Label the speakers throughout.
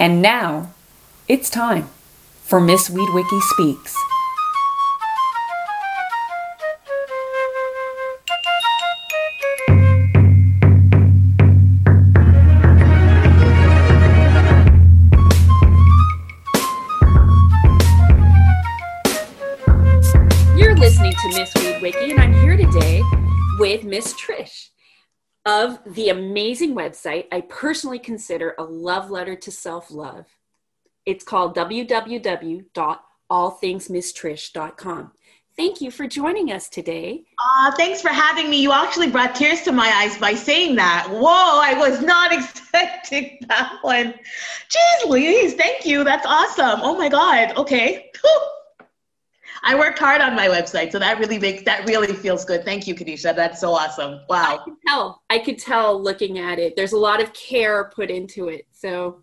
Speaker 1: And now, it's time for Miss Weedwicky Speaks.
Speaker 2: Of the amazing website I personally consider a love letter to self love. It's called www.allthingsmisstrish.com. Thank you for joining us today.
Speaker 3: Uh, thanks for having me. You actually brought tears to my eyes by saying that. Whoa, I was not expecting that one. Jeez Louise, thank you. That's awesome. Oh my God. Okay. I worked hard on my website, so that really makes that really feels good. Thank you, Kadisha. That's so awesome. Wow.
Speaker 2: I
Speaker 3: Wow.
Speaker 2: could tell. I could tell looking at it. There's a lot of care put into it. So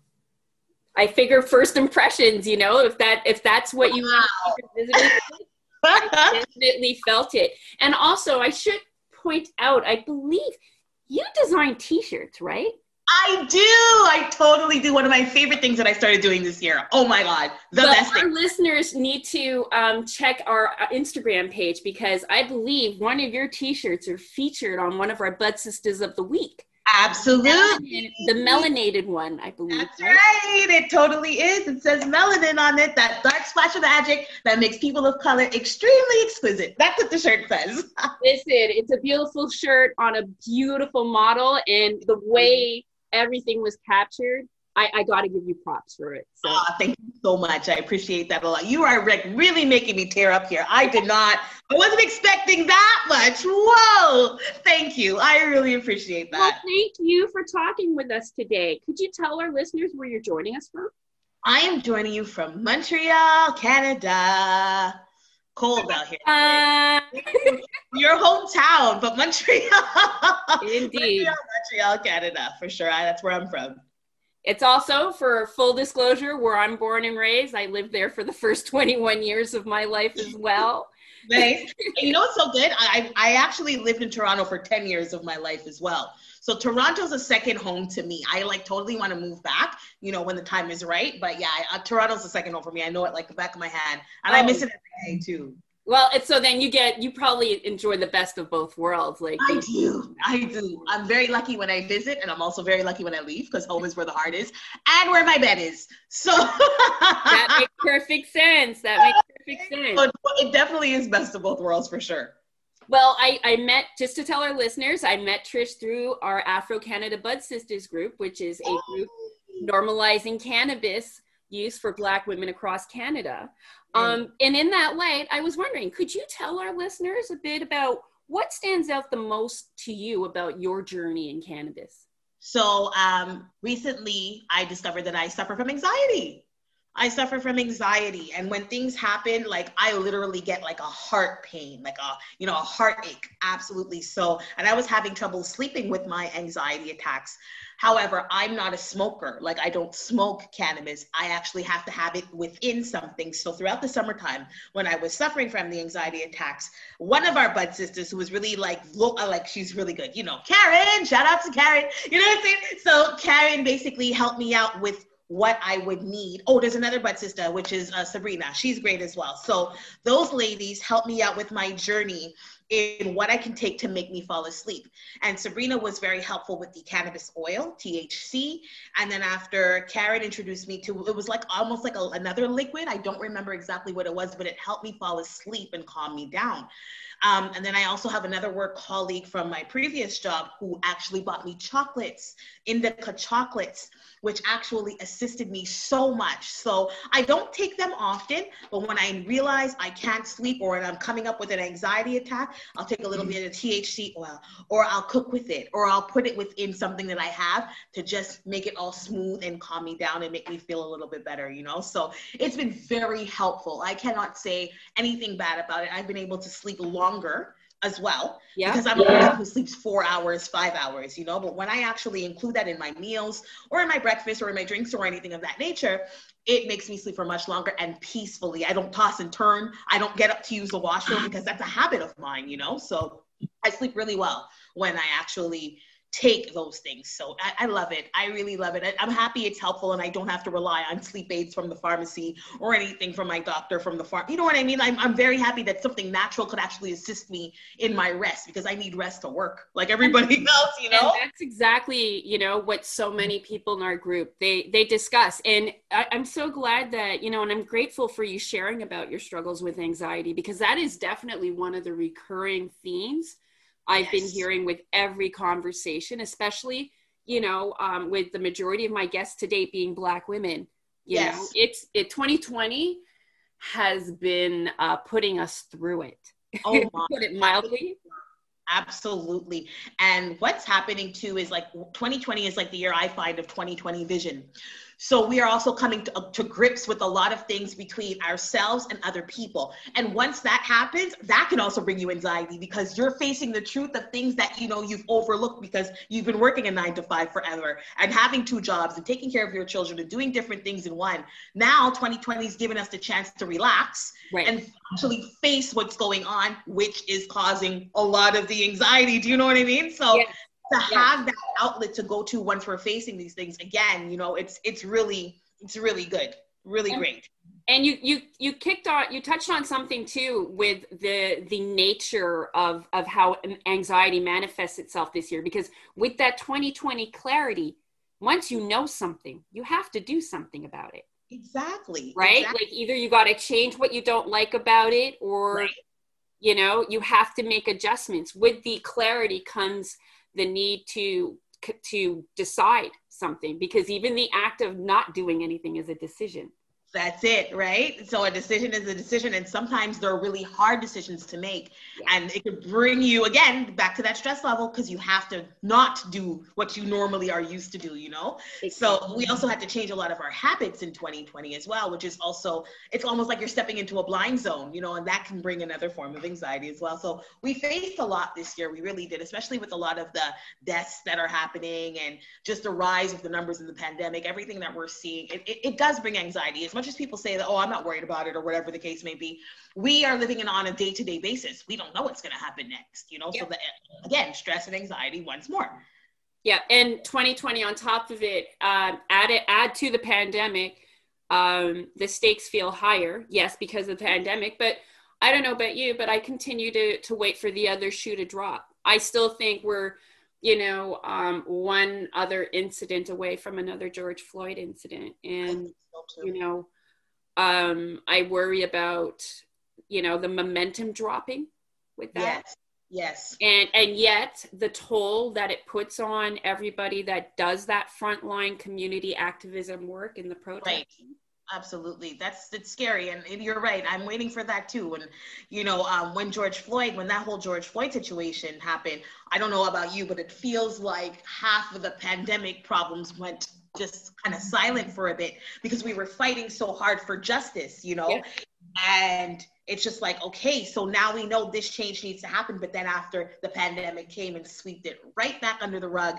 Speaker 2: I figure first impressions, you know, if that if that's what you want to keep visitors I definitely felt it. And also, I should point out, I believe you design T-shirts, right?
Speaker 3: I do. I totally do. One of my favorite things that I started doing this year. Oh my God. The
Speaker 2: but
Speaker 3: best
Speaker 2: our listeners need to um, check our uh, Instagram page because I believe one of your T-shirts are featured on one of our Bud Sisters of the Week.
Speaker 3: Absolutely.
Speaker 2: Melanin- the melanated one, I believe.
Speaker 3: That's
Speaker 2: right?
Speaker 3: right. It totally is. It says melanin on it, that dark splash of magic that makes people of color extremely exquisite. That's what the shirt says.
Speaker 2: Listen, it's a beautiful shirt on a beautiful model, and the way everything was captured, I, I got to give you props for it. So
Speaker 3: Aw, thank you so much. I appreciate that a lot. You are like really making me tear up here. I did not, I wasn't expecting that much. Whoa. Thank you. I really appreciate that.
Speaker 2: well,
Speaker 3: that.
Speaker 2: thank you for talking with us today. Could you tell our listeners where you're joining us from?
Speaker 3: I am joining you from Montreal, Canada. Cold out here.
Speaker 2: Uh,
Speaker 3: Your hometown, but Montreal.
Speaker 2: indeed.
Speaker 3: Montreal, Montreal, Canada, for sure. I- That's where I'm from.
Speaker 2: It's also, for full disclosure, where I'm born and raised. I lived there for the first 21 years of my life as well.
Speaker 3: Nice. You know what's so good? I, I actually lived in Toronto for 10 years of my life as well. So Toronto's a second home to me. I like totally want to move back, you know, when the time is right. But yeah, I, uh, Toronto's a second home for me. I know it like the back of my hand. And I
Speaker 2: Oh.
Speaker 3: miss it every day too.
Speaker 2: Well, it's so then you get, you probably enjoy the best of both worlds. Like,
Speaker 3: I do. I do. I'm very lucky when I visit, and I'm also very lucky when I leave because home is where the heart is and where my bed is. So
Speaker 2: that makes perfect sense. That makes perfect sense.
Speaker 3: But it definitely is best of both worlds for sure.
Speaker 2: Well, I, I met, just to tell our listeners, I met Trish through our Afro Canada Bud Sisters group, which is a group normalizing cannabis use for Black women across Canada. Um, and in that light, I was wondering, could you tell our listeners a bit about what stands out the most to you about your journey in cannabis?
Speaker 3: So um, recently, I discovered that I suffer from anxiety. I suffer from anxiety, and when things happen, like I literally get like a heart pain, like a you know a heartache, absolutely. So, and I was having trouble sleeping with my anxiety attacks. However, I'm not a smoker. Like I don't smoke cannabis. I actually have to have it within something. So throughout the summertime, when I was suffering from the anxiety attacks, one of our bud sisters who was really like look uh, like she's really good, you know, Karen. Shout out to Karen. You know what I'm saying? So Karen basically helped me out with what I would need. Oh, there's another bud sister, which is uh, Sabrina. She's great as well. So those ladies helped me out with my journey in what I can take to make me fall asleep. And Sabrina was very helpful with the cannabis oil, THC. And then after Karen introduced me to, it was like almost like a, another liquid. I don't remember exactly what it was, but it helped me fall asleep and calm me down. Um, and then I also have another work colleague from my previous job who actually bought me chocolates, indica chocolates, which actually assisted me so much. So I don't take them often, but when I realize I can't sleep or I'm coming up with an anxiety attack, I'll take a little mm-hmm. bit of THC oil or I'll cook with it or I'll put it within something that I have to just make it all smooth and calm me down and make me feel a little bit better, you know? So it's been very helpful. I cannot say anything bad about it. I've been able to sleep longer as well
Speaker 2: Yeah.
Speaker 3: because I'm a person who sleeps four hours, five hours, you know. But when I actually include that in my meals or in my breakfast or in my drinks or anything of that nature, it makes me sleep for much longer and peacefully. I don't toss and turn. I don't get up to use the washroom because that's a habit of mine, you know. So I sleep really well when I actually take those things. So I, I, love it. I really love it. I, am happy it's helpful and I don't have to rely on sleep aids from the pharmacy or anything from my doctor from the farm. You know what I mean? I'm, I'm very happy that something natural could actually assist me in my rest because I need rest to work like everybody else, you know?
Speaker 2: And that's exactly, you know, what so many people in our group, they, they discuss. And I, I'm so glad that, you know, and I'm grateful for you sharing about your struggles with anxiety because that is definitely one of the recurring themes I've yes. been hearing with every conversation, especially, you know, um, with the majority of my guests to date being Black women. You yes. know, it's it 2020 has been uh, putting us through it. Oh, put it mildly.
Speaker 3: Absolutely. And what's happening too is like 2020 is like the year I find of 2020 vision. So we are also coming to, to grips with a lot of things between ourselves and other people. And once that happens, that can also bring you anxiety because you're facing the truth of things that you know you've overlooked because you've been working a nine to five forever and having two jobs and taking care of your children and doing different things in one. Now 2020 has given us the chance to relax right. and actually face what's going on, which is causing a lot of the anxiety. Do you know what I mean? So yeah to have that outlet to go to once we're facing these things again you know it's it's really it's really good really
Speaker 2: and,
Speaker 3: great
Speaker 2: and you you you kicked on you touched on something too with the the nature of of how anxiety manifests itself this year because with that 2020 clarity once you know something you have to do something about it
Speaker 3: exactly
Speaker 2: right
Speaker 3: exactly.
Speaker 2: like either you got to change what you don't like about it or right. you know you have to make adjustments with the clarity comes the need to to decide something because even the act of not doing anything is a decision
Speaker 3: that's it, right? So a decision is a decision, and sometimes they're really hard decisions to make, yeah. and it could bring you again back to that stress level because you have to not do what you normally are used to do, you know. Exactly. So we also had to change a lot of our habits in 2020 as well, which is also it's almost like you're stepping into a blind zone, you know, and that can bring another form of anxiety as well. So we faced a lot this year, we really did, especially with a lot of the deaths that are happening and just the rise of the numbers in the pandemic, everything that we're seeing. It, it, it does bring anxiety. It's much as people say that, oh, I'm not worried about it or whatever the case may be, we are living in on a day to day basis. We don't know what's going to happen next, you know? Yeah. So, the, again, stress and anxiety once more.
Speaker 2: Yeah. And 2020 on top of it, um, add it, add to the pandemic, um, the stakes feel higher. Yes, because of the pandemic, but I don't know about you, but I continue to, to wait for the other shoe to drop. I still think we're, you know, um, one other incident away from another George Floyd incident. And, you know, um, I worry about, you know, the momentum dropping with that.
Speaker 3: Yes. Yes.
Speaker 2: And and yet the toll that it puts on everybody that does that frontline community activism work in the protest. Right.
Speaker 3: Absolutely. That's it's scary. And, and, you're right. I'm waiting for that too. And you know, um, when George Floyd, when that whole George Floyd situation happened, I don't know about you, but it feels like half of the pandemic problems went just kind of silent for a bit because we were fighting so hard for justice, you know? Yeah. And it's just like, okay, so now we know this change needs to happen. But then after the pandemic came and swept it right back under the rug.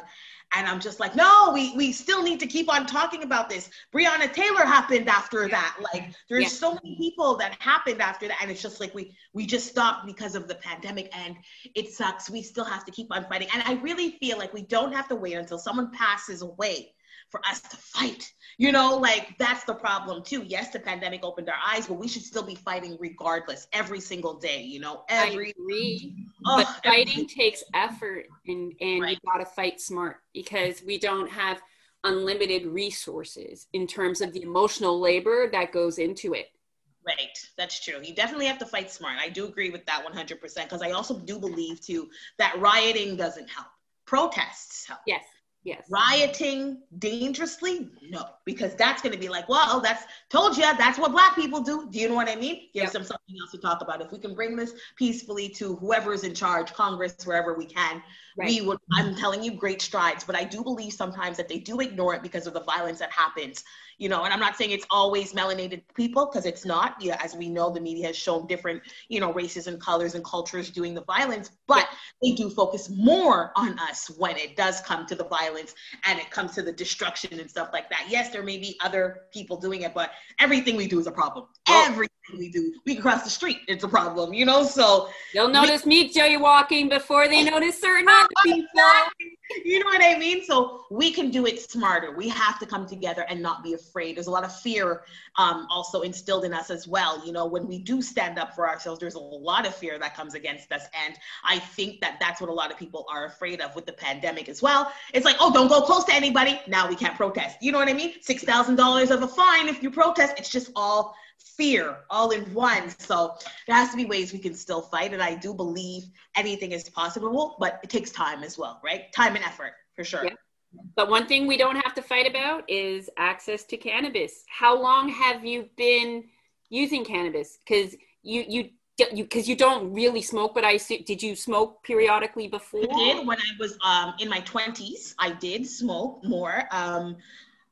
Speaker 3: And I'm just like, no, we, we still need to keep on talking about this. Breonna Taylor happened after that. Like there's yeah. so many people that happened after that. And it's just like we we just stopped because of the pandemic and it sucks. We still have to keep on fighting. And I really feel like we don't have to wait until someone passes away for us to fight. You know, like that's the problem too. Yes, the pandemic opened our eyes, but we should still be fighting regardless every single day, you know, every
Speaker 2: I agree. Oh, but fighting every- takes effort and, and right. you gotta fight smart because we don't have unlimited resources in terms of the emotional labor that goes into it.
Speaker 3: Right, that's true. You definitely have to fight smart. I do agree with that 100% because I also do believe too that rioting doesn't help. Protests help.
Speaker 2: Yes. Yes.
Speaker 3: Rioting dangerously? No, because that's going to be like, well, that's told you that's what black people do. Do you know what I mean? Gives yep. them something else to talk about. If we can bring this peacefully to whoever is in charge, Congress, wherever we can, right. we would. I'm telling you, great strides. But I do believe sometimes that they do ignore it because of the violence that happens you know and i'm not saying it's always melanated people because it's not yeah as we know the media has shown different you know races and colors and cultures doing the violence but yeah. they do focus more on us when it does come to the violence and it comes to the destruction and stuff like that yes there may be other people doing it but everything we do is a problem Oh. Everything we do, we can cross the street. It's a problem, you know. So
Speaker 2: they'll notice we, me jaywalking before they notice certain other people.
Speaker 3: You know what I mean? So we can do it smarter. We have to come together and not be afraid. There's a lot of fear um, also instilled in us as well. You know, when we do stand up for ourselves, there's a lot of fear that comes against us, and I think that that's what a lot of people are afraid of with the pandemic as well. It's like, oh, don't go close to anybody. Now we can't protest. You know what I mean? Six thousand dollars of a fine if you protest. It's just all fear all in one. So there has to be ways we can still fight. And I do believe anything is possible, but it takes time as well, right? Time and effort for sure. Yeah.
Speaker 2: But one thing we don't have to fight about is access to cannabis. How long have you been using cannabis? Because you you you because you don't really smoke, but I did you smoke periodically before?
Speaker 3: I did when I was um, in my twenties. I did smoke more. Um,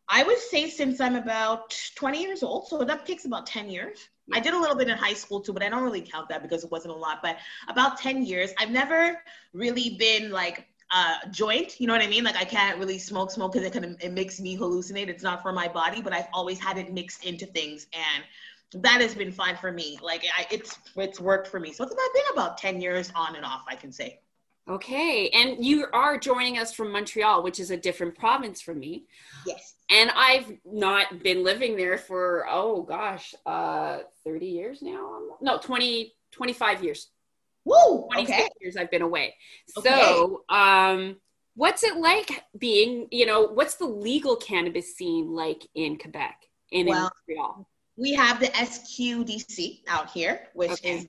Speaker 3: I would say since I'm about 20 years old, so that takes about 10 years. I did a little bit in high school too, but I don't really count that because it wasn't a lot. But about 10 years, I've never really been like a joint. You know what I mean? Like I can't really smoke smoke because it kind of it makes me hallucinate. It's not for my body, but I've always had it mixed into things, and that has been fine for me. Like I, it's it's worked for me. So it's about been about 10 years on and off, I can say.
Speaker 2: Okay, and you are joining us from Montreal, which is a different province from me.
Speaker 3: Yes
Speaker 2: and I've not been living there for oh gosh, uh 30 years now. No, 20 25 years.
Speaker 3: Woo!
Speaker 2: 26 okay. years I've been away. Okay. So, um what's it like being, you know, what's the legal cannabis scene like in Quebec in well, Montreal?
Speaker 3: We have the SQDC out here, which okay. is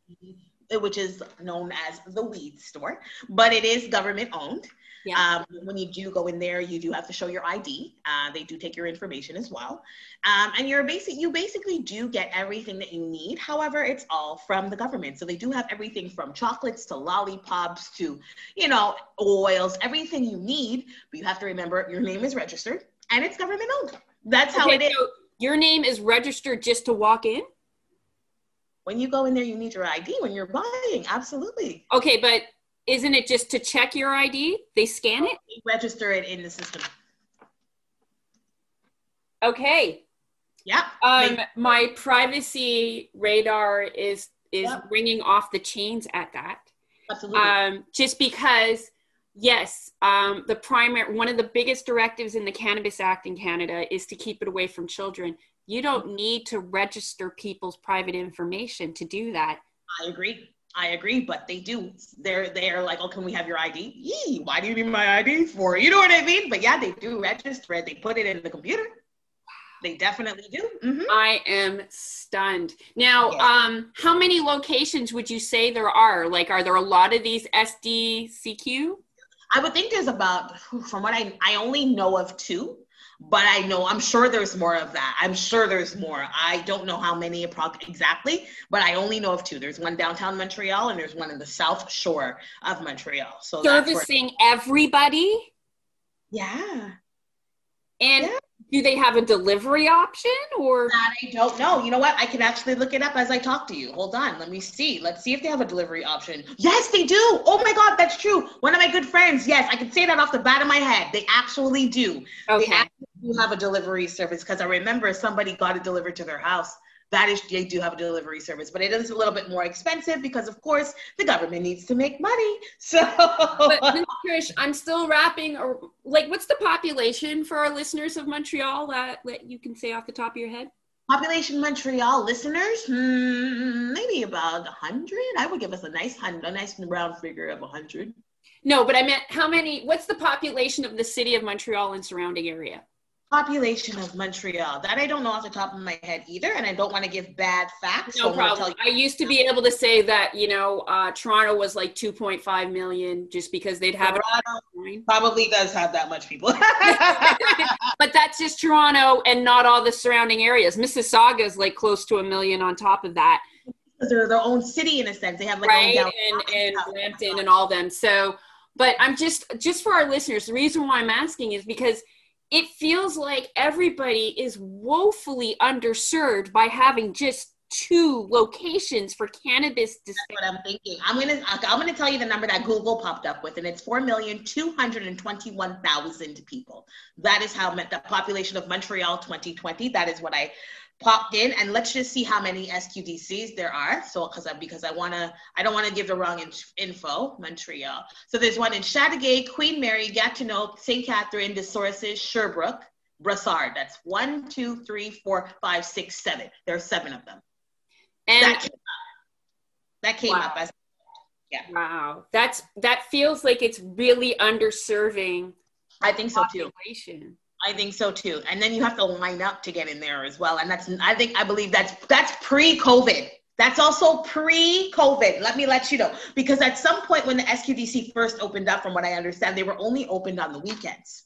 Speaker 3: which is known as the weed store, but it is government owned. Yeah. Um, when you do go in there, you do have to show your ID. Uh, they do take your information as well, um, and you're basic. You basically do get everything that you need. However, it's all from the government, so they do have everything from chocolates to lollipops to, you know, oils, everything you need. But you have to remember your name is registered and it's government owned. That's how it is. So
Speaker 2: your name is registered just to walk in.
Speaker 3: When you go in there, you need your ID when you're buying. Absolutely.
Speaker 2: Okay, but isn't it just to check your ID? They scan it?
Speaker 3: register it in the system.
Speaker 2: Okay.
Speaker 3: Yeah.
Speaker 2: Um, my privacy radar is is yep. ringing off the chains at that.
Speaker 3: Absolutely.
Speaker 2: Um, just because, yes, um, the primary one of the biggest directives in the Cannabis Act in Canada is to keep it away from children. You don't need to register people's private information to do that.
Speaker 3: I agree. I agree, but they do. They're they're like, oh, can we have your ID? Yee, why do you need my ID for? You know what I mean? But yeah, they do register it. They put it in the computer. They definitely do.
Speaker 2: Mm-hmm. I am stunned. Now, yeah. um, how many locations would you say there are? Like, are there a lot of these SDCQ?
Speaker 3: I would think there's about, from what I I only know of two but I know I'm sure there's more of that. I'm sure there's more. I don't know how many exactly, but I only know of two. There's one downtown Montreal and there's one in the South Shore of Montreal. So
Speaker 2: servicing everybody.
Speaker 3: Yeah.
Speaker 2: And yeah. do they have a delivery option or
Speaker 3: that I don't know. You know what? I can actually look it up as I talk to you. Hold on. Let me see. Let's see if they have a delivery option. Yes, they do. Oh my god, that's true. One of my good friends. Yes, I can say that off the bat of my head. They actually do. Okay. They actually do have a delivery service because I remember somebody got it delivered to their house. That is they do have a delivery service but it is a little bit more expensive because of course the government needs to make money. So but
Speaker 2: Trish, i'm still wrapping or like what's the population for our listeners of montreal that, that you can say off the top of your head?
Speaker 3: Population montreal listeners? Hmm, maybe about 100 i would give us a nice hundred a nice round figure of 100
Speaker 2: no but i meant how many what's the population of the city of montreal and surrounding area
Speaker 3: population of Montreal? That I don't know off the top of my head either, and I don't want to give bad facts.
Speaker 2: No so problem. I used to be able to say that you know uh, Toronto was like 2.5 million just because they'd have Toronto
Speaker 3: it. Probably does have that much people,
Speaker 2: but that's just Toronto and not all the surrounding areas. Mississauga is like close to a million on top of that.
Speaker 3: They're their own city in a sense. They have like
Speaker 2: right and and Brampton and all them. So, but I'm just just for our listeners. The reason why I'm asking is because it feels like everybody is woefully underserved by having just two locations for cannabis
Speaker 3: That's what I'm thinking. I'm gonna I'm gonna tell you the number that Google popped up with, and it's four million two hundred and twenty-one thousand people. That is how the population of Montreal 2020. That is what I popped in, and let's just see how many SQDCs there are. So because I because I wanna I don't want to give the wrong in, info. Montreal. So there's one in Chateauguay, Queen Mary, Gatineau, St. Catherine, Des Sources, Sherbrooke. Brossard. That's one, two, three, four, five, six, seven. There are seven of them.
Speaker 2: And
Speaker 3: that came up, that came
Speaker 2: Wow.
Speaker 3: up as
Speaker 2: wow, that's that feels like it's really underserving
Speaker 3: I think so too. I think so too. And then you have to line up to get in there as well. And that's I think I believe that's that's pre-COVID. That's also pre-COVID. Let me let you know. Because at some point when the SQDC first opened up, from what I understand, they were only opened on the weekends.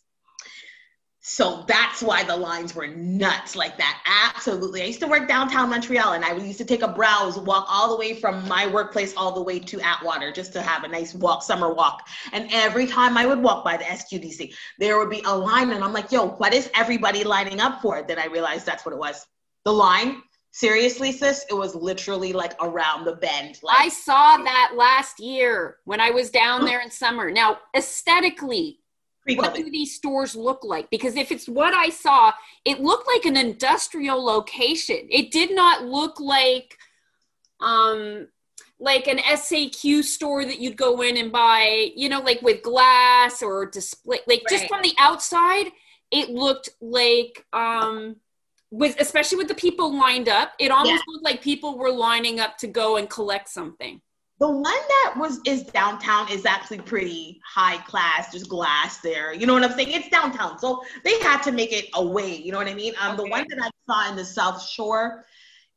Speaker 3: So that's why the lines were nuts like that. Absolutely. I used to work downtown Montreal and I used to take a browse, walk all the way from my workplace all the way to Atwater just to have a nice walk, summer walk. And every time I would walk by the SQDC, there would be a line and I'm like, yo, what is everybody lining up for? Then I realized that's what it was. The line, seriously, sis, it was literally like around the bend. Like,
Speaker 2: I saw that last year when I was down there in summer. Now, aesthetically, what do these stores look like? Because if it's what I saw, it looked like an industrial location. It did not look like um like an SAQ store that you'd go in and buy, you know, like with glass or display like just from the outside, it looked like um with especially with the people lined up, it almost
Speaker 3: Yeah.
Speaker 2: looked like people were lining up to go and collect something.
Speaker 3: The one that was is downtown is actually pretty high class. There's glass there. You know what I'm saying? It's downtown, so they had to make it away. You know what I mean? Um, the one that I saw in the South Shore,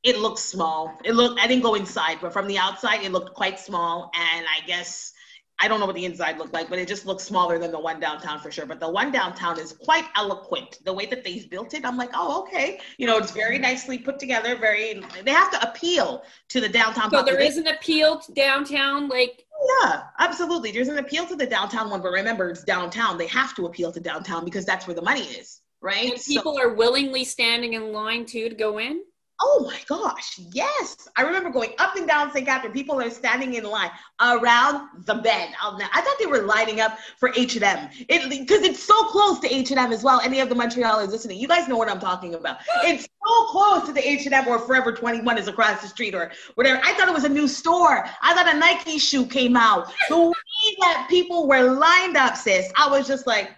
Speaker 3: it looked small. It looked. I didn't go inside, but from the outside, it looked quite small. And I guess I don't know what the inside looked like, but it just looks smaller than the one downtown for sure. But the one downtown is quite eloquent. The way that they built it, I'm like, oh, okay. You know, it's very nicely put together. Very. They have to appeal to the downtown.
Speaker 2: So there is an appeal to downtown, like oh,
Speaker 3: Yeah, absolutely. There's an appeal to the downtown one, but remember, it's downtown. They have to appeal to downtown because that's where the money is, right?
Speaker 2: and
Speaker 3: So-
Speaker 2: people are willingly standing in line too to go in.
Speaker 3: Oh my gosh, yes. I remember going up and down St. Catherine. People are standing in line around the bend. Oh, ne- I thought they were lining up for H&M it because it's so close to H&M as well. Any of the Montrealers listening, you guys know what I'm talking about. It's so close to the H&M or Forever 21 is across the street or whatever. I thought it was a new store. I thought a Nike shoe came out. The way that people were lined up, sis, I was just like,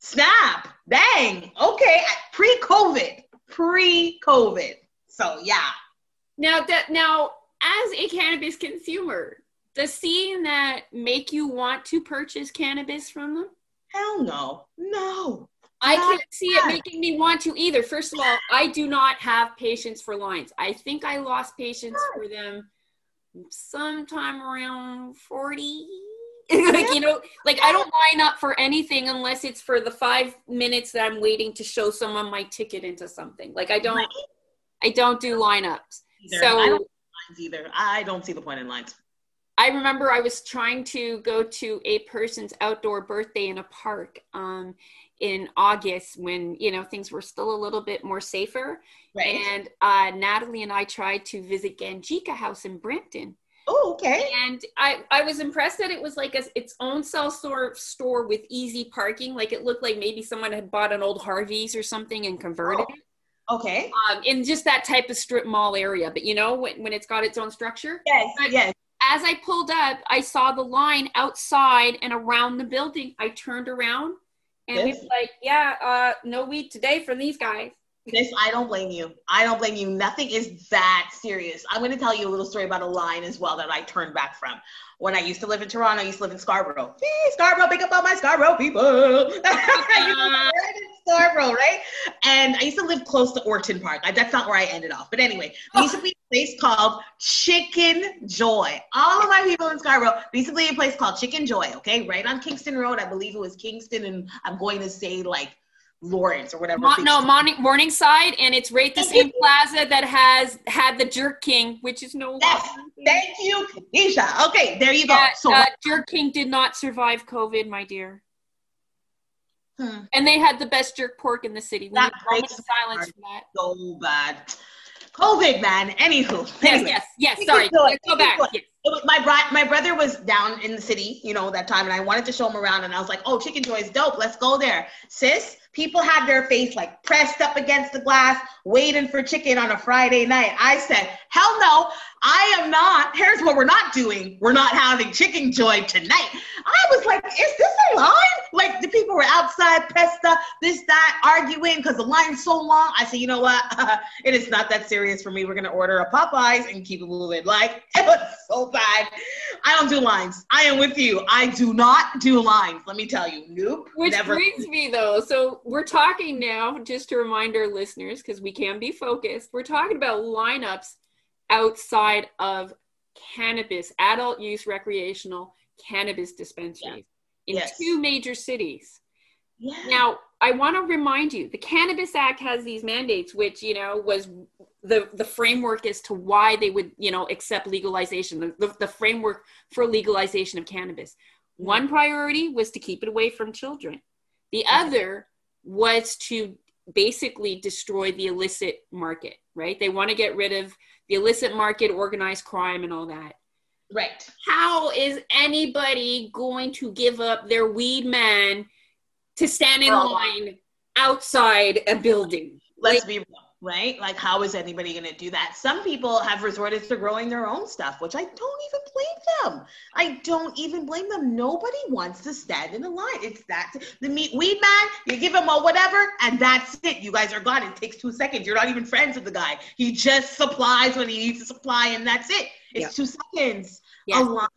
Speaker 3: snap, dang, okay, pre-COVID, pre-COVID. So yeah.
Speaker 2: Now that now as a cannabis consumer, does seeing that make you want to purchase cannabis from them?
Speaker 3: Hell no. No.
Speaker 2: I can't see it making me want to either. First of all, I do not have patience for lines. I think I lost patience for them sometime around 40. like, you know, like I don't line up for anything unless it's for the five minutes that I'm waiting to show someone my ticket into something. Like I don't,
Speaker 3: Right.
Speaker 2: I don't do lineups.
Speaker 3: Either.
Speaker 2: So
Speaker 3: I don't lines either. I don't see the point in lines.
Speaker 2: I remember I was trying to go to a person's outdoor birthday in a park um, in August when you know things were still a little bit more safer.
Speaker 3: Right.
Speaker 2: And uh, Natalie and I tried to visit Ganjika House in Brampton,
Speaker 3: oh, okay.
Speaker 2: and I I was impressed that it was like a, its own self store store with easy parking. Like it looked like maybe someone had bought an old Harvey's or something and converted
Speaker 3: Oh.
Speaker 2: it
Speaker 3: Okay.
Speaker 2: um, in just that type of strip mall area. But you know when when it's got its own structure
Speaker 3: Yes.
Speaker 2: But-
Speaker 3: Yes.
Speaker 2: as I pulled up, I saw the line outside and around the building. I turned around and
Speaker 3: Yes.
Speaker 2: was like, yeah, uh, no weed today for these guys.
Speaker 3: This, I don't blame you. I don't blame you. Nothing is that serious. I'm going to tell you a little story about a line as well that I turned back from. When I used to live in Toronto, I used to live in Scarborough. Hey, Scarborough, pick up all my Scarborough people. Scarborough, right? And I used to live close to Orton Park. I, that's not where I ended off. But anyway, there used to be a place called Chicken Joy. All of my people in Scarborough, there used to be a place called Chicken Joy, okay? Right on Kingston Road. I believe it was Kingston, and I'm going to say like Lawrence or whatever.
Speaker 2: Mo- no, morning Morningside, and it's right the same plaza that has had the Jerk King, which is no
Speaker 3: Yes.
Speaker 2: longer.
Speaker 3: Thank you, Kanisha. Okay, there you go.
Speaker 2: Yeah,
Speaker 3: So,
Speaker 2: uh, Jerk King did not survive COVID, my dear.
Speaker 3: Hmm.
Speaker 2: And they had the best jerk pork in the city. We
Speaker 3: That
Speaker 2: need a
Speaker 3: breaks
Speaker 2: silence for that.
Speaker 3: so bad. COVID, man. Anywho.
Speaker 2: Yes,
Speaker 3: Anyway.
Speaker 2: yes, yes. Sorry. go back. Yes.
Speaker 3: Was- my bri- my brother was down in the city, you know, that time, and I wanted to show him around, and I was like, "Oh, Chicken Joy is dope. Let's go there." Sis, people had their face like pressed up against the glass, waiting for chicken on a Friday night. I said, "Hell no, I am not. Here's what we're not doing. We're not having Chicken Joy tonight." I was like, "Is this a line?" Like the people were outside, pressed up, this that, arguing because the line's so long. I said, "You know what? it is not that serious for me. We're gonna order a Popeyes and keep it moving." Like it was so bad. I don't do lines. I am with you. I do not do lines. Let me tell you. Nope.
Speaker 2: Which
Speaker 3: never.
Speaker 2: brings me though, so we're talking now, just to remind our listeners, because we can be focused, we're talking about lineups outside of cannabis, adult use recreational cannabis dispensaries in
Speaker 3: Yes.
Speaker 2: two major cities.
Speaker 3: yeah.
Speaker 2: Now, I want to remind you, the Cannabis Act has these mandates, which you know was the the framework as to why they would you know accept legalization, the, the, the framework for legalization of cannabis. One priority was to keep it away from children. The other was to basically destroy the illicit market. Right? They want to get rid of the illicit market, organized crime, and all that
Speaker 3: right.
Speaker 2: how is anybody going to give up their weed man to stand in line outside a building?
Speaker 3: Let's
Speaker 2: Like,
Speaker 3: be real, right? Like, how is anybody going to do that? Some people have resorted to growing their own stuff, which I don't even blame them. I don't even blame them. Nobody wants to stand in a line. It's that the meat weed man. You give him a whatever, and that's it. You guys are gone. It takes two seconds. You're not even friends with the guy. He just supplies when he needs to supply, and that's it. It's
Speaker 2: Yeah.
Speaker 3: two seconds.
Speaker 2: Yes.
Speaker 3: A line?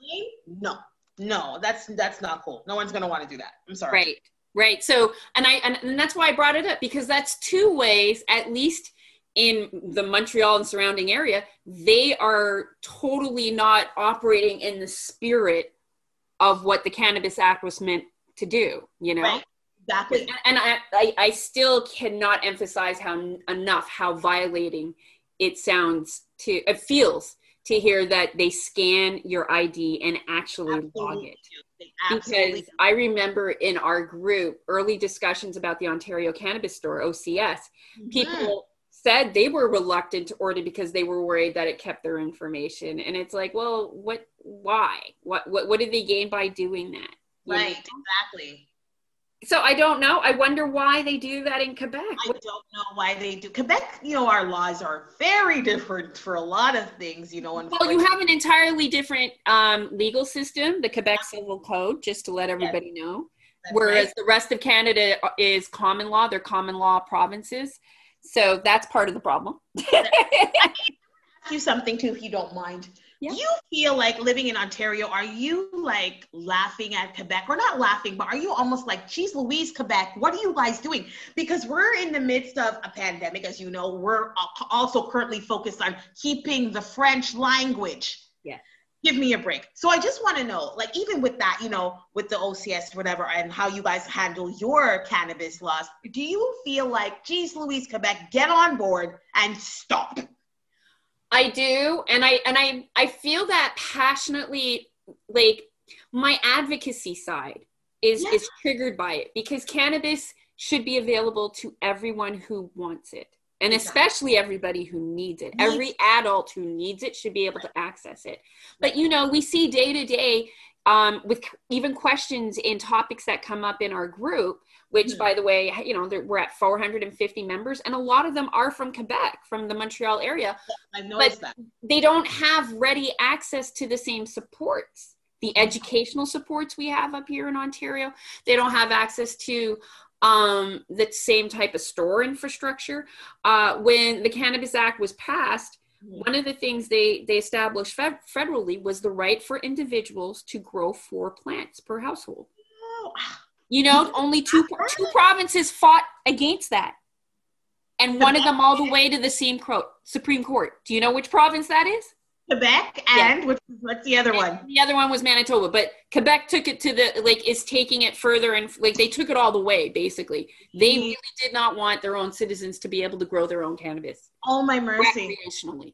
Speaker 3: No, no. That's that's not cool. No one's gonna want to do that. I'm sorry.
Speaker 2: right, right. So, and I and, and that's why I brought it up because that's two ways, at least in the Montreal and surrounding area, they are totally not operating in the spirit of what the Cannabis Act was meant to do. You know.
Speaker 3: Right. Exactly.
Speaker 2: and and I, I, I still cannot emphasize how enough how violating it sounds to it feels to hear that they scan your ID and actually log
Speaker 3: Absolutely
Speaker 2: it.
Speaker 3: do.
Speaker 2: Because I remember in our group early discussions about the Ontario Cannabis Store OCS,
Speaker 3: do. Mm-hmm.
Speaker 2: people said they were reluctant to order because they were worried that it kept their information, and it's like, well, what? Why? What? What? What did they gain by doing that? You know?
Speaker 3: Right, exactly.
Speaker 2: So I don't know. I wonder why they do that in Quebec.
Speaker 3: I don't know why they do. Quebec, you know, our laws are very different for a lot of things, you know.
Speaker 2: Well, you have an entirely different um, legal system, the Quebec Civil Code, just to let everybody know.
Speaker 3: That's
Speaker 2: Whereas
Speaker 3: right.
Speaker 2: the rest of Canada is common law, they're common law provinces. So that's part of the problem.
Speaker 3: ask you something too, if you don't mind.
Speaker 2: Yeah.
Speaker 3: You feel like living in Ontario, are you like laughing at Quebec? We're not laughing, but are you almost like, geez, Louise, Quebec, what are you guys doing? Because we're in the midst of a pandemic, as you know. We're also currently focused on keeping the French language.
Speaker 2: Yeah.
Speaker 3: Give me a break. So I just want to know, like, even with that, you know, with the OCS, whatever, and how you guys handle your cannabis laws, do you feel like, geez, Louise, Quebec, get on board and stop?
Speaker 2: I do, and I and I I feel that passionately. Like my advocacy side is
Speaker 3: Yeah.
Speaker 2: is triggered by it because cannabis should be available to everyone who wants it, and especially everybody who needs it. Every adult who needs it should be able to access it. But you know, we see day to day um, with even questions in topics that come up in our group. Which,
Speaker 3: Mhm.
Speaker 2: by the way, you know, we're at 450 members, and a lot of them are from Quebec, from the Montreal area
Speaker 3: I've noticed that.
Speaker 2: they don't have ready access to the same supports the educational supports we have up here in ontario they don't have access to um, the same type of store infrastructure. Uh, when the cannabis act was passed
Speaker 3: Mhm.
Speaker 2: one of the things they they established fed- federally was the right for individuals to grow four plants per household.
Speaker 3: Oh,
Speaker 2: you know only two two provinces fought against that. And one of them all the way to the supreme court. Do you know which province that is
Speaker 3: Quebec
Speaker 2: Yeah.
Speaker 3: and which, what's the other one?
Speaker 2: The other one was Manitoba, but Quebec took it to the like is taking it further and like they took it all the way. Basically, they
Speaker 3: Mhm.
Speaker 2: really did not want their own citizens to be able to grow their own cannabis
Speaker 3: Oh my mercy.
Speaker 2: recreationally.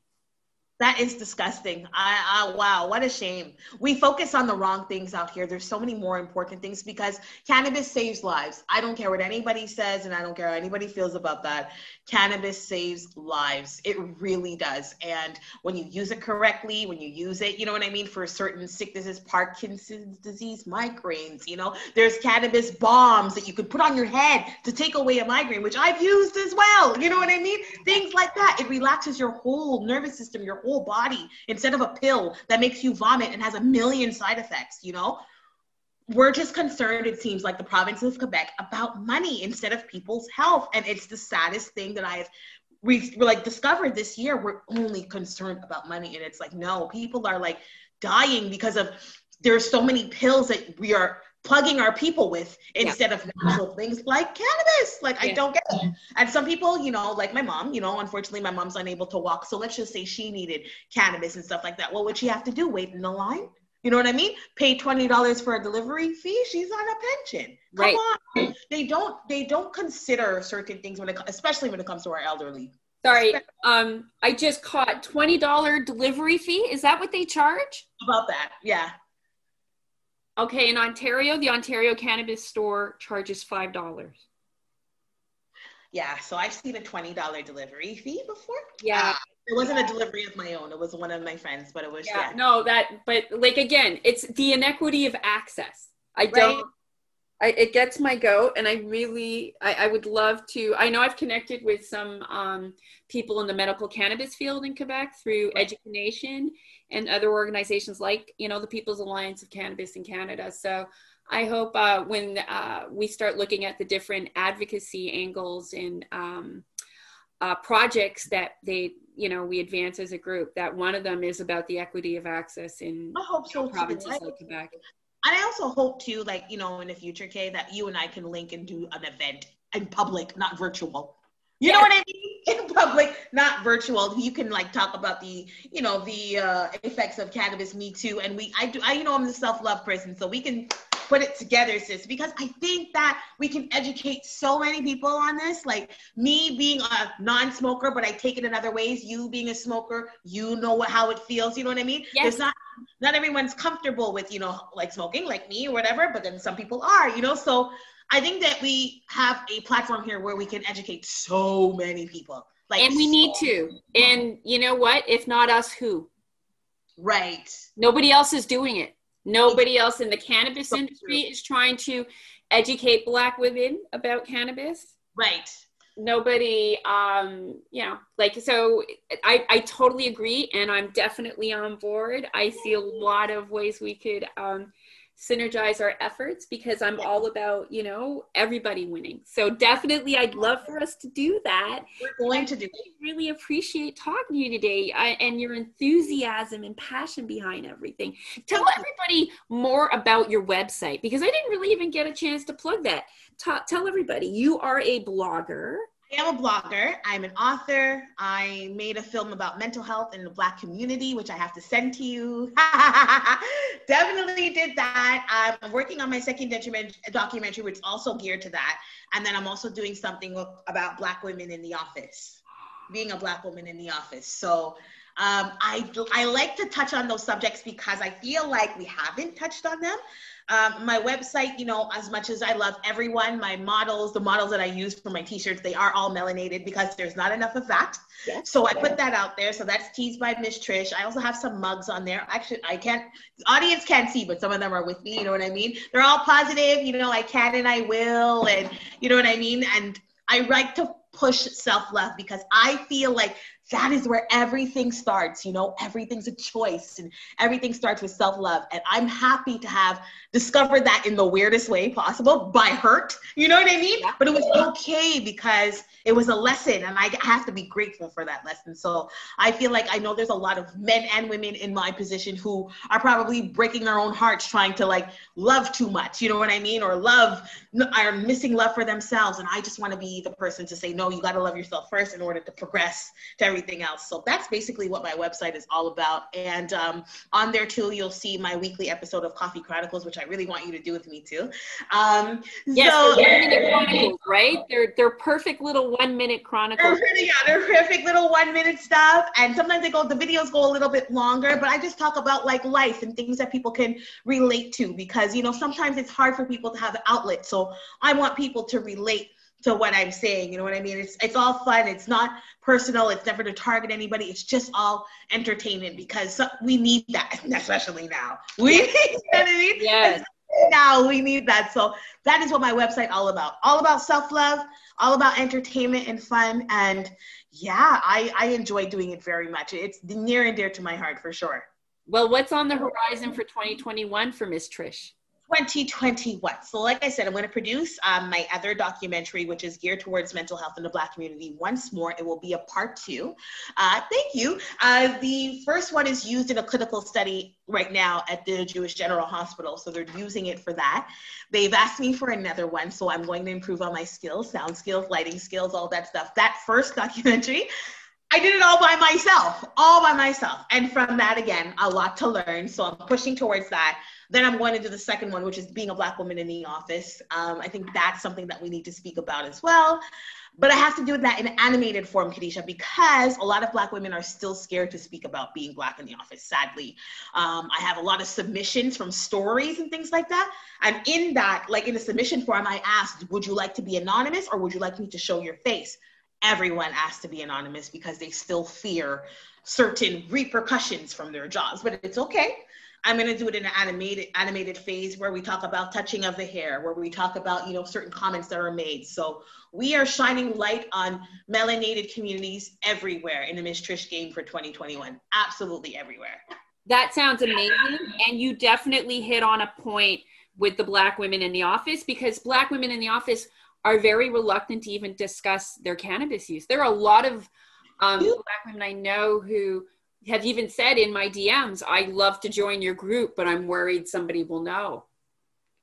Speaker 3: That is disgusting. I, I wow, what a shame. We focus on the wrong things out here. There's so many more important things because cannabis saves lives. I don't care what anybody says and I don't care how anybody feels about that. Cannabis saves lives. It really does. And when you use it correctly, when you use it, you know what I mean, for certain sicknesses, Parkinson's disease, migraines, you know, there's cannabis balms that you could put on your head to take away a migraine, which I've used as well. You know what I mean? Things like that. It relaxes your whole nervous system, your whole whole body instead of a pill that makes you vomit and has a million side effects, you know? We're just concerned, it seems like the province of Quebec, about money instead of people's health. And it's the saddest thing that I've we like discovered this year. We're only concerned about money. And it's like, no, people are like dying because of there's so many pills that we are plugging our people with instead yeah. of natural things like cannabis. Like yeah. I don't get it. And some people, you know, like my mom, you know, unfortunately my mom's unable to walk. So let's just say she needed cannabis and stuff like that. What would she have to do? Wait in the line? You know what I mean? Pay twenty dollars for a delivery fee. She's on a pension. Come right. on. They don't. They don't consider certain things when it, especially when it comes to our elderly.
Speaker 2: Sorry, um, I just caught twenty dollar delivery fee. Is that what they charge?
Speaker 3: About that, yeah.
Speaker 2: Okay, in Ontario, the Ontario Cannabis Store charges five dollars.
Speaker 3: Yeah, so I've seen a twenty dollar delivery fee before.
Speaker 2: Yeah. Uh,
Speaker 3: it wasn't a delivery of my own. It was one of my friends, but it was
Speaker 2: yeah. yeah. No, that but like again, it's the inequity of access. I don't right? I, it gets my goat and I really I, I, would love to I know I've connected with some um, people in the medical cannabis field in Quebec through education and other organizations like you know the People's Alliance of Cannabis in Canada. So I hope uh, when uh, we start looking at the different advocacy angles and um, uh, projects that they you know we advance as a group that one of them is about the equity of access in
Speaker 3: I hope so provinces
Speaker 2: too. like Quebec.
Speaker 3: And I also hope too, like you know, in the future, Kay, that you and I can link and do an event in public, not virtual. You yes. know what I mean? In public, not virtual. You can like talk about the, you know, the uh, effects of cannabis. Me too. And we, I do, I, you know, I'm the self love person, so we can put it together, sis, because I think that we can educate so many people on this. Like me being a non-smoker, but I take it in other ways. You being a smoker, you know what, how it feels. You know what I mean?
Speaker 2: Yes.
Speaker 3: It's not not everyone's comfortable with, you know, like smoking, like me or whatever, but then some people are, you know. So I think that we have a platform here where we can educate so many people.
Speaker 2: Like and we so need to. And you know what? If not us, who?
Speaker 3: Right.
Speaker 2: Nobody else is doing it. Nobody else in the cannabis industry is trying to educate black women about cannabis.
Speaker 3: Right.
Speaker 2: Nobody um you know like so I I totally agree and I'm definitely on board. I see a lot of ways we could um synergize our efforts because I'm all about, you know, everybody winning. So definitely I'd love for us to do that.
Speaker 3: We're going to do it.
Speaker 2: really appreciate talking to you today I, and your enthusiasm and passion behind everything. Tell everybody more about your website because I didn't really even get a chance to plug that. Ta- tell everybody you are a blogger.
Speaker 3: I am a blogger. I'm an author. I made a film about mental health in the Black community, which I have to send to you. Definitely did that. I'm working on my second documentary, which is also geared to that. And then I'm also doing something about Black women in the office, being a Black woman in the office. So um, I, I like to touch on those subjects because I feel like we haven't touched on them. Um, my website, you know, as much as I love everyone, my models, the models that I use for my t-shirts, they are all melanated because there's not enough of that. Yes. So I put that out there. So that's Teased by Miss Trish. I also have some mugs on there. Actually, I can't, the audience can't see, but some of them are with me. You know what I mean? They're all positive. You know, I can and I will, and you know what I mean. And I like to push self-love because I feel like that is where everything starts you know? Everything's a choice and everything starts with self-love. And i'm happy to have discovered that in the weirdest way possible by hurt you know what i mean? But it was okay because it was a lesson and i have to be grateful for that lesson. So i feel like i know there's a lot of men and women in my position who are probably breaking their own hearts trying to like love too much you know what i mean? Or love are missing love for themselves. And i just want to be the person to say no you got to love yourself first in order to progress to everything else. So that's basically what my website is all about. And um, on there too, you'll see my weekly episode of Coffee Chronicles, which I really want you to do with me too. Um,
Speaker 2: yes, so, one minute chronicles, right? They're they're perfect little one minute chronicles.
Speaker 3: They're, yeah, they're perfect little one minute stuff. And sometimes they go, the videos go a little bit longer, but I just talk about like life and things that people can relate to because you know sometimes it's hard for people to have an outlet. So I want people to relate to what I'm saying. You know what I mean? It's it's all fun. It's not personal. It's never to target anybody. It's just all entertainment because we need that, especially now. We need, you know what I mean?
Speaker 2: Yes.
Speaker 3: Now we need that. So that is what my website all about. All about self-love, all about entertainment and fun. And yeah, I, I enjoy doing it very much. It's near and dear to my heart for sure.
Speaker 2: Well, what's on the horizon for 2021 for Miss Trish?
Speaker 3: 2021. So, like I said, I'm going to produce um, my other documentary, which is geared towards mental health in the Black community. Once more, it will be a part two. Uh, thank you. Uh, the first one is used in a clinical study right now at the Jewish General Hospital. So, they're using it for that. They've asked me for another one. So, I'm going to improve on my skills, sound skills, lighting skills, all that stuff. That first documentary. I did it all by myself, all by myself. And from that, again, a lot to learn. So I'm pushing towards that. Then I'm going to do the second one, which is being a Black woman in the office. Um, I think that's something that we need to speak about as well. But I have to do that in animated form, Kadisha, because a lot of Black women are still scared to speak about being Black in the office, sadly. Um, I have a lot of submissions from stories and things like that. And in that, like in the submission form, I asked, would you like to be anonymous or would you like me to show your face? Everyone asked to be anonymous because they still fear certain repercussions from their jobs, but it's okay. I'm going to do it in an animated animated phase where we talk about touching of the hair, where we talk about you know certain comments that are made. So we are shining light on melanated communities everywhere in the Miss Trish game for 2021. Absolutely everywhere.
Speaker 2: That sounds amazing, and you definitely hit on a point with the Black women in the office because Black women in the office are very reluctant to even discuss their cannabis use. There are a lot of um, Black women I know who have even said in my DMs, I love to join your group, but I'm worried somebody will know.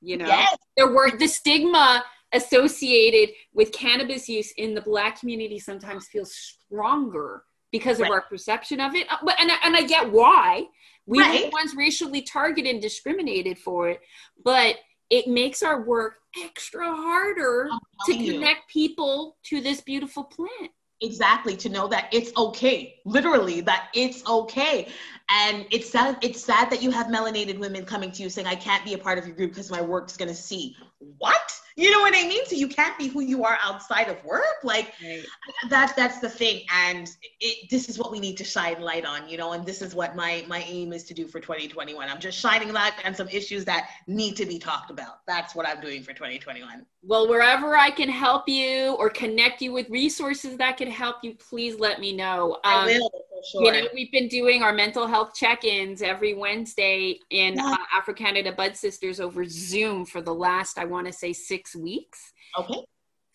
Speaker 2: You know, yes. there were the stigma associated with cannabis use in the black community sometimes feels stronger because right. of our perception of it. Uh, but and, and I get why. We right. were the ones racially targeted and discriminated for it, but it makes our work extra harder to connect you. people to this beautiful plant
Speaker 3: exactly to know that it's okay literally that it's okay. And it's sad it's sad that you have melanated women coming to you saying i can't be a part of your group because my work's going to see. What you know what i mean? So you can't be who you are outside of work. Like right. that that's the thing. And it, this is what we need to shine light on you know and this is what my my aim is to do for 2021 i'm just shining light on some issues that need to be talked about. That's what i'm doing for 2021
Speaker 2: well wherever i can help you or connect you with resources that can help you please let me know.
Speaker 3: Um, I will, sure.
Speaker 2: you know we've been doing our mental health check-ins every wednesday in yeah. uh, afro canada bud sisters over zoom for the last i want to say six weeks.
Speaker 3: Okay.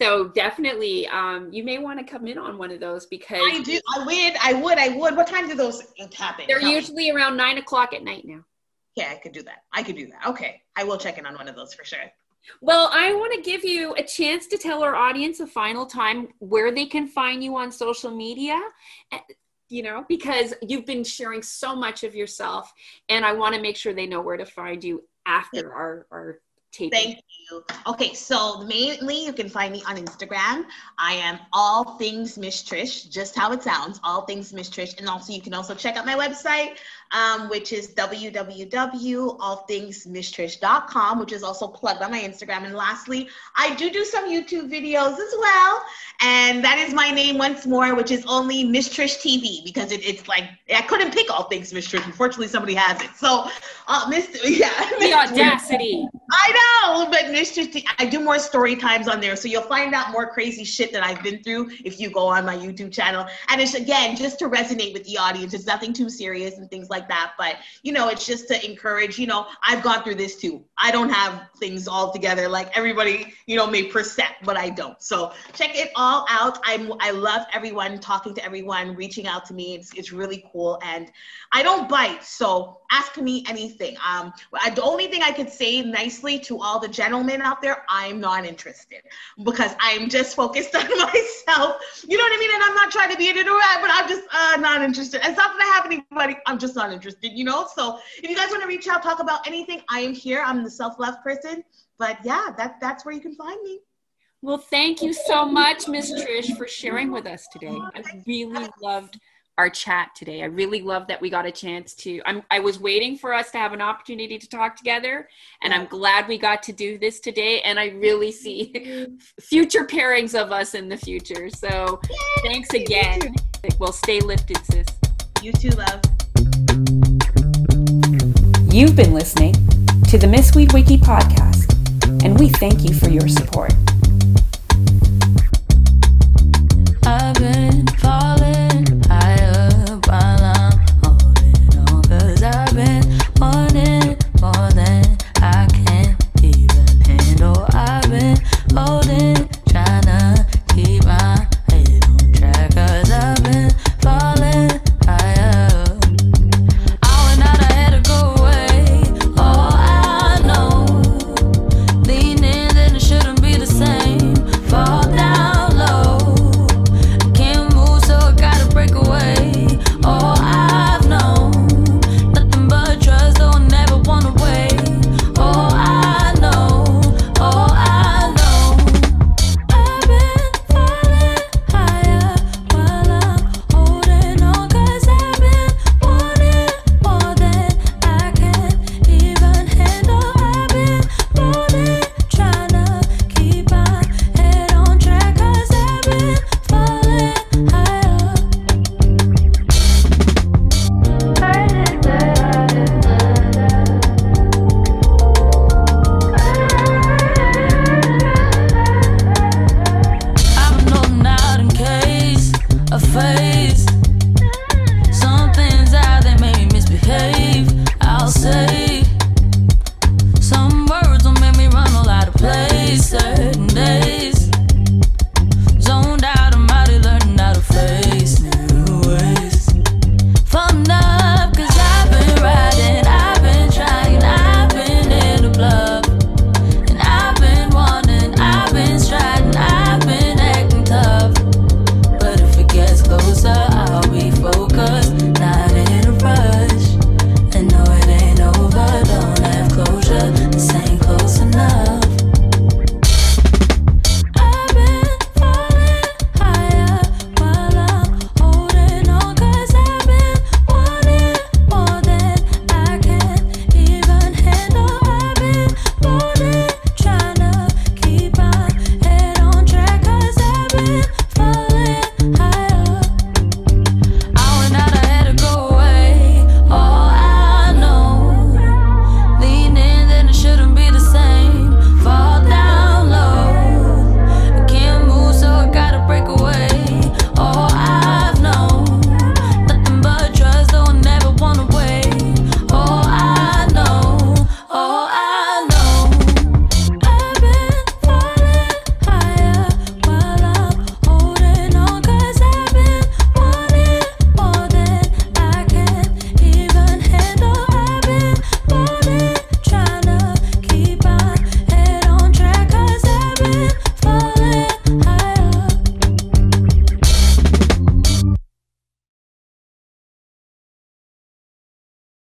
Speaker 2: So definitely, um, you may want to come in on one of those because
Speaker 3: I do. I would. I would. I would. What time do those happen?
Speaker 2: They're Tell usually me. around nine o'clock at night now.
Speaker 3: Yeah, I could do that. I could do that. Okay, I will check in on one of those for sure.
Speaker 2: Well, I want to give you a chance to tell our audience a final time where they can find you on social media. You know, because you've been sharing so much of yourself, and I want to make sure they know where to find you after our, our taping.
Speaker 3: Thank you. Okay, so mainly you can find me on Instagram. I am all things Miss Trish, just how it sounds, all things Miss Trish. And also you can also check out my website, um, which is www.allthingsmisstrish.com, which is also plugged on my Instagram. And lastly, I do do some YouTube videos as well. And that is my name once more, which is only Miss Trish TV because it, it's like, I couldn't pick all things Miss Trish. Unfortunately, somebody has it. So, uh, Miss, yeah.
Speaker 2: The audacity.
Speaker 3: I know, but Miss Trish, I do more story times on there. So you'll find out more crazy shit that I've been through if you go on my YouTube channel. And it's, again, just to resonate with the audience. It's nothing too serious and things like like that. But, you know, it's just to encourage, you know, I've gone through this too. I don't have things all together like everybody, you know, may perceive, but I don't. So check it all out. I'm, I love everyone, talking to everyone, reaching out to me. It's, it's really cool. And I don't bite. So ask me anything. Um, I, the only thing I could say nicely to all the gentlemen out there, I'm not interested because I'm just focused on myself. You know what I mean? And I'm not trying to be in it or but I'm just uh, not interested. It's not that I have anybody. I'm just not interested. You know. So if you guys want to reach out, talk about anything, I am here. I'm the self love person. But yeah, that that's where you can find me.
Speaker 2: Well, thank you so much, Miss Trish, for sharing with us today. I really loved our chat today. I really love that we got a chance to. I'm, I was waiting for us to have an opportunity to talk together, and I'm glad we got to do this today. And I really see future pairings of us in the future. So thanks again. We'll stay lifted, sis.
Speaker 3: You too, love.
Speaker 1: You've been listening to the Miss Weed Wiki podcast, and we thank you for your support.